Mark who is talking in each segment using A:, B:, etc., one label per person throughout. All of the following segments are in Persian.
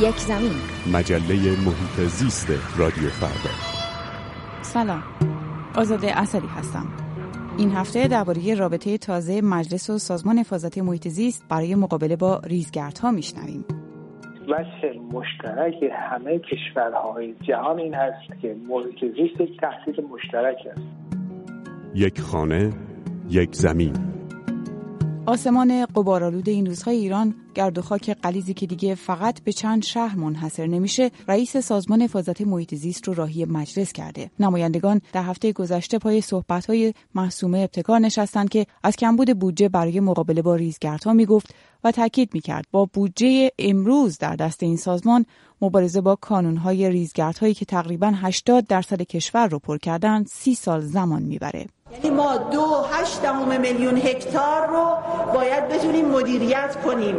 A: یک زمین.
B: مجله محیط زیست رادیو فردا.
C: سلام. آزاده اصلی هستم. این هفته درباره رابطه تازه مجلس و سازمان حفاظت محیط زیست برای مقابله با ریزگردها میشنویم.
D: وجه مشترک همه کشورهای جهان این هست که محیط زیست یک تهدید مشترک است.
B: یک خانه یک زمین.
C: آسمان قبارالود این روزهای ایران گرد و خاک قلیزی که دیگه فقط به چند شهر منحصر نمیشه رئیس سازمان حفاظت محیط زیست رو راهی مجلس کرده. نمایندگان در هفته گذشته پای صحبت‌های محسومه ابتکار نشستند که از کمبود بودجه برای مقابله با ریزگردها می‌گفت و تاکید می‌کرد با بودجه امروز در دست این سازمان مبارزه با کانونهای ریزگردهایی که تقریبا 80 درصد کشور رو پر کردن سی سال زمان می‌بره.
E: یعنی ما دو هشت میلیون هکتار رو باید بتونیم مدیریت کنیم.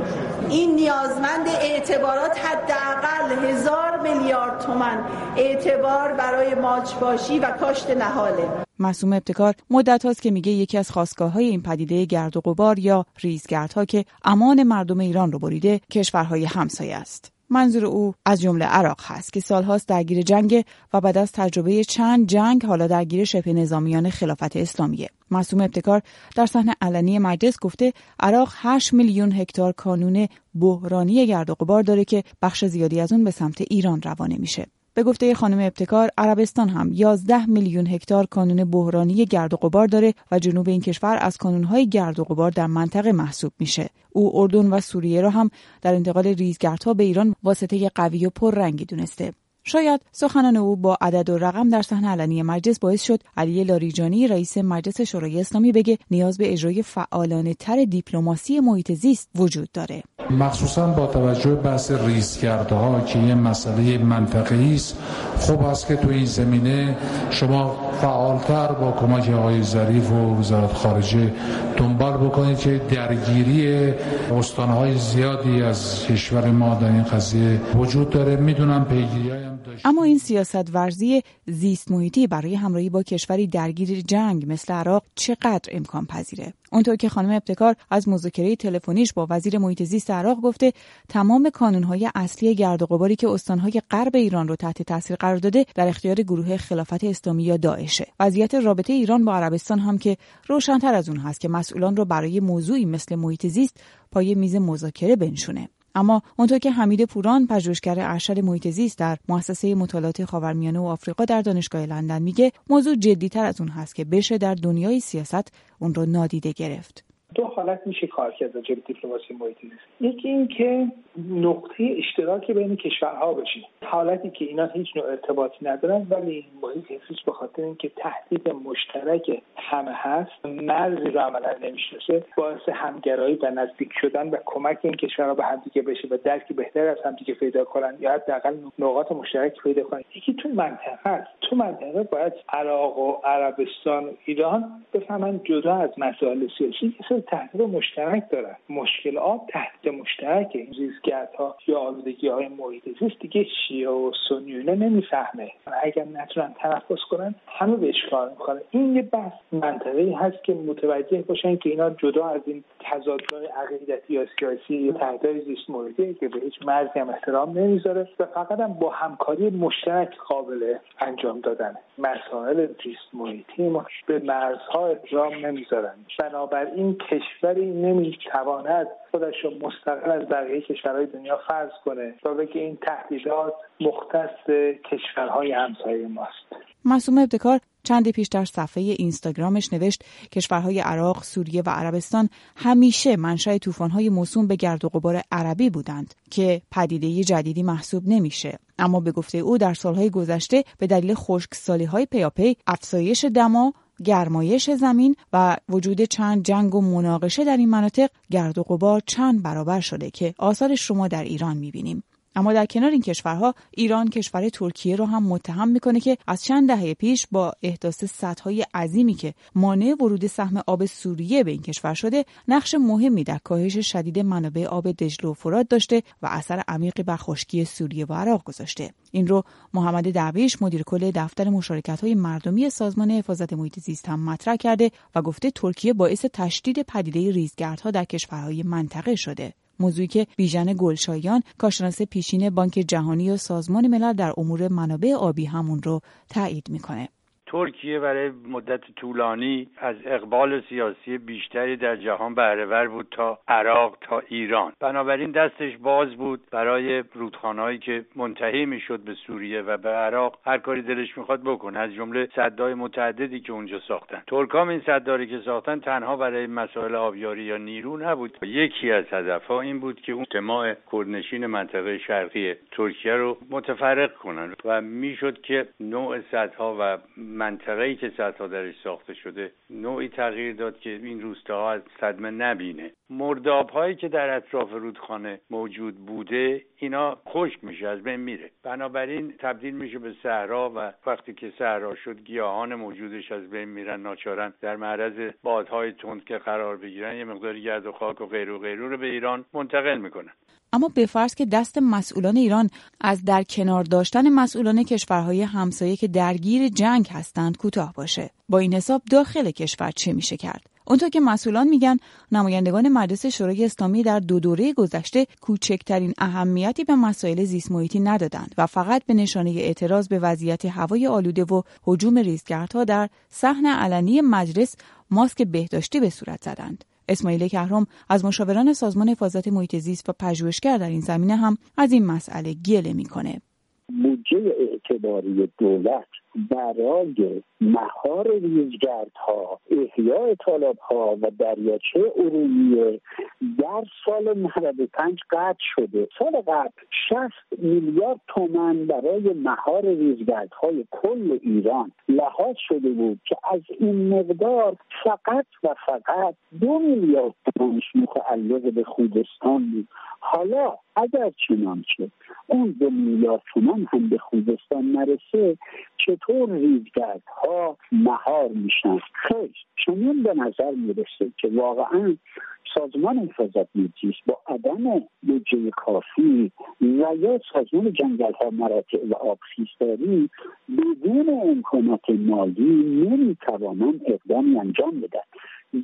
E: این نیازمند اعتبارات حداقل هزار میلیارد تومن اعتبار برای ماچباشی و کاشت نهاله.
C: معصوم ابتکار مدت هاست که میگه یکی از خواستگاه های این پدیده گرد و غبار یا ریزگردها که امان مردم ایران رو بریده کشورهای همسایه است. منظور او از جمله عراق هست که سالهاست درگیر جنگ و بعد از تجربه چند جنگ حالا درگیر شبه نظامیان خلافت اسلامیه. معصوم ابتکار در صحنه علنی مجلس گفته عراق 8 میلیون هکتار کانون بحرانی گرد و غبار داره که بخش زیادی از اون به سمت ایران روانه میشه. به گفته خانم ابتکار عربستان هم 11 میلیون هکتار کانون بحرانی گرد و غبار داره و جنوب این کشور از کانونهای گرد و غبار در منطقه محسوب میشه. او اردن و سوریه را هم در انتقال ریزگردها به ایران واسطه قوی و پررنگی دونسته. شاید سخنان او با عدد و رقم در صحنه علنی مجلس باعث شد علی لاریجانی رئیس مجلس شورای اسلامی بگه نیاز به اجرای فعالانه تر دیپلماسی محیط زیست وجود داره.
F: مخصوصا با توجه بحث ریزگردها که یه مسئله منطقه‌ای است خوب است که تو این زمینه شما فعالتر با کمک آقای ظریف و وزارت خارجه دنبال بکنید که درگیری استانهای زیادی از کشور ما در این قضیه وجود داره. می‌دونم پیگیری
C: اما این سیاست ورزی زیست محیطی برای همراهی با کشوری درگیر جنگ مثل عراق چقدر امکان پذیره؟ اونطور که خانم ابتکار از مذاکره تلفنیش با وزیر محیط زیست عراق گفته تمام کانونهای اصلی گرد و غباری که استانهای غرب ایران رو تحت تاثیر قرار داده در اختیار گروه خلافت اسلامی یا داعشه. وضعیت رابطه ایران با عربستان هم که روشنتر از اون هست که مسئولان رو برای موضوعی مثل محیط زیست پای میز مذاکره بنشونه. اما اونطور که حمید پوران پژوهشگر ارشد محیط زیست در مؤسسه مطالعات خاورمیانه و آفریقا در دانشگاه لندن میگه موضوع جدیتر از اون هست که بشه در دنیای سیاست اون رو نادیده گرفت.
D: دو حالت میشه کار کرد راجع به دیپلماسی محیط زیست. یکی این که نقطه اشتراکی بین کشورها بشه حالتی که اینا هیچ نوع ارتباطی ندارن ولی محیط زیست به خاطر اینکه تهدید مشترک همه هست مرزی رو عملا نمی‌شناسه باعث همگرایی و نزدیک شدن و کمک این کشورها به همدیگه بشه و درکی بهتر از همدیگه پیدا کنن یا حداقل نقاط مشترک پیدا کنن. یکی تو منطقه است تو منطقه باید عراق و عربستان و ایران بفهمن جدا از مسائل سیاسی. تهدید مشترک دارن مشکل آب تهدید مشترک این ریزگردها یا آلودگی های محیط زیست دیگه شیعه و سنیونه نمی‌فهمه. اگر نتونن تنفس کنن همه بهش کار می‌کنن. این یه بحث منطقه هست که متوجه باشن که اینا جدا از این تضادهای عقیدتی یا سیاسی یا تهدید زیست محیطی که به هیچ مرزی هم احترام نمی‌ذاره و فقط هم با همکاری مشترک قابل انجام دادن مسائل زیست محیطی ما. به مرزها احترام نمی‌ذارن. بنابراین کشوری نمی‌تواند خودش رو مستقل از بقیه کشورهای دنیا فرض کنه تا که این تهدیدات مختص کشورهای همسایه ماست
C: معصوم ابتکار چندی پیش در صفحه اینستاگرامش نوشت کشورهای عراق، سوریه و عربستان همیشه منشأ طوفان‌های موسوم به گرد و غبار عربی بودند که پدیده جدیدی محسوب نمیشه. اما به گفته او در سالهای گذشته به دلیل خشکسالی های پیاپی افزایش دما گرمایش زمین و وجود چند جنگ و مناقشه در این مناطق گرد و غبار چند برابر شده که آثارش رو ما در ایران می‌بینیم. اما در کنار این کشورها ایران کشور ترکیه رو هم متهم می‌کنه که از چند دهه پیش با احداث سدهای عظیمی که مانع ورود سهم آب سوریه به این کشور شده نقش مهمی در کاهش شدید منابع آب دجله و فرات داشته و اثر عمیقی بر خشکی سوریه و عراق گذاشته. این رو محمد درویش مدیر کل دفتر مشارکت های مردمی سازمان حفاظت محیط زیست هم مطرح کرده و گفته ترکیه باعث تشدید پدیده ریزگردها در کشورهای منطقه شده. موضوعی که بیژن گلشایان کارشناس پیشین بانک جهانی و سازمان ملل در امور منابع آبی همون رو تایید می‌کنه.
G: ترکیه برای مدت طولانی از اقبال سیاسی بیشتری در جهان بهرهور بود تا عراق تا ایران. بنابراین دستش باز بود برای رودخانهایی که منتهی می‌شد به سوریه و به عراق. هر کاری دلش می‌خواد بکنه از جمله صدای متعددی که اونجا ساختن. ترکام این صداری که ساختن تنها برای مسائل آبیاری یا نیرو نبود. یکی از هدفها این بود که اون اجتماع کردنشین منطقه شرقی ترکیه رو متفرق کنن و می‌شد که نوع صدها و منطقه‌ای که سدها درش ساخته شده نوعی تغییر داد که این روستاها از صدمه نبینه. مرداب هایی که در اطراف رودخانه موجود بوده اینا خشک میشه از بین میره. بنابراین تبدیل میشه به صحرا و وقتی که صحرا شد گیاهان موجودش از بین میرن ناچارن در معرض بادهای تند که قرار بگیرن یه مقدار گرد و خاک و غیر و رو به ایران منتقل می‌کنن.
C: اما به فرض که دست مسئولان ایران از در کنار داشتن مسئولان کشورهای همسایه که درگیر جنگ هستند کوتاه باشه. با این حساب داخل کشور چه میشه کرد؟ اونطور که مسئولان میگن نمایندگان مجلس شورای اسلامی در دو دوره گذشته کوچکترین اهمیتی به مسائل زیست محیطی ندادند و فقط به نشانه اعتراض به وضعیت هوای آلوده و حجوم ریزگردها در صحن علنی مجلس ماسک بهداشتی به صورت زدند. اسماعیل کهرم از مشاوران سازمان حفاظت محیط زیست و پژوهشگر در این زمینه هم از این مسئله گله می‌کنه.
H: بودجه اعتباری دولت برای مهار ریزگردها احیاء ها و دریاچه ارومیه در سال 95 قطع شده. سال قبل 60 میلیارد تومن برای مهار ریزگردهای کل ایران لحاظ شده بود که از این مقدار فقط و فقط دو میلیارد تومنش متعلق به خوزستان بود. حالا اگر چنانچه اون دو میلیارد تومن هم به خوزستان نرسه چطور ریزگردها مهار میشن؟ خیلی چنین به نظر می‌رسه که واقعا سازمان حفاظت محیط با عدم بودجه کافی و یا سازمان جنگل ها مراتع و آبخیزداری بدون امکانات مالی نمی‌توانند اقدامی انجام بدن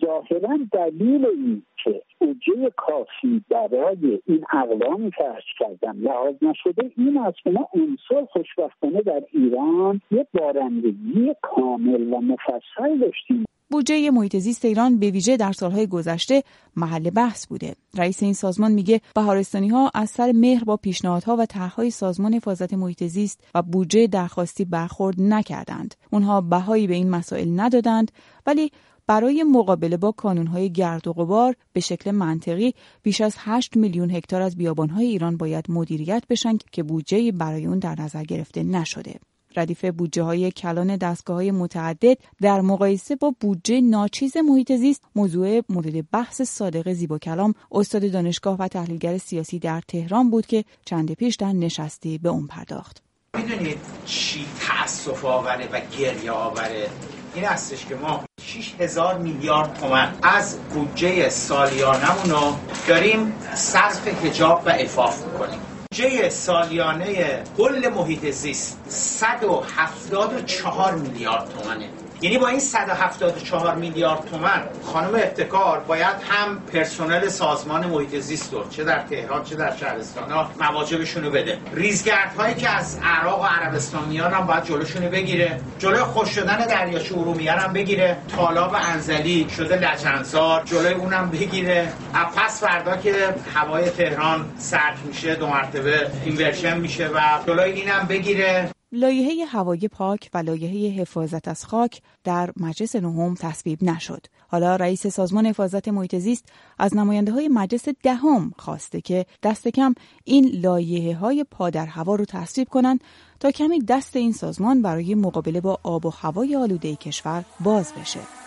H: ظاهرا دلیل این که بودجه کافی برای این اقلامی که ارز کردم لحاظ نشده این است که ما امسال خوشبختانه در ایران یک بارندگی کامل و مفصل داشتیم
C: بودجه محیط زیست ایران به ویژه در سالهای گذشته محل بحث بوده. رئیس این سازمان میگه بهارستانی ها از سر مهر با پیشنهادها و طرحهای سازمان حفاظت محیط زیست و بودجه درخواستی برخورد نکردند. اونها بهایی به این مسائل ندادند ولی برای مقابله با کانونهای گرد و غبار به شکل منطقی بیش از 8 میلیون هکتار از بیابانهای ایران باید مدیریت بشن که بودجه برای اون در نظر گرفته نشده. ردیف بودجه های کلان دستگاه های متعدد در مقایسه با بودجه ناچیز محیط زیست موضوع مورد بحث صادق زیبا کلام استاد دانشگاه و تحلیلگر سیاسی در تهران بود که چند پیش در نشستی به اون پرداخت
I: می‌دونید چی تاسف آوره و گریه آوره این هستش که ما 6 هزار میلیارد تومن از بودجه سالیانمون رو داریم صرف هجاب و افاف می‌کنیم. بودجه سالیانه کل محیط زیست 174 میلیارد تومنه. یعنی با این 174 میلیارد تومن خانم ابتکار باید هم پرسنل سازمان محیط زیست رو چه در تهران چه در شهرستان ها مواجبشون رو بده. ریزگردهایی که از عراق و عربستان میان هم باید جلوشون بگیره. جلوی خوش شدن دریاچه ارومیه هم بگیره. تالاب انزلی شده لجنزار جلوی اونم بگیره. پس فردا که هوای تهران سرد میشه دو مرتبه اینورشن میشه و جلوی اینم بگیره.
C: لایحه هوای پاک و لایحه حفاظت از خاک در مجلس نهم تصویب نشد. حالا رئیس سازمان حفاظت محیط زیست از نماینده های مجلس دهم خواسته که دست کم این لایحه های پادر هوا رو تصویب کنند تا کمی دست این سازمان برای مقابله با آب و هوای آلوده کشور باز بشه.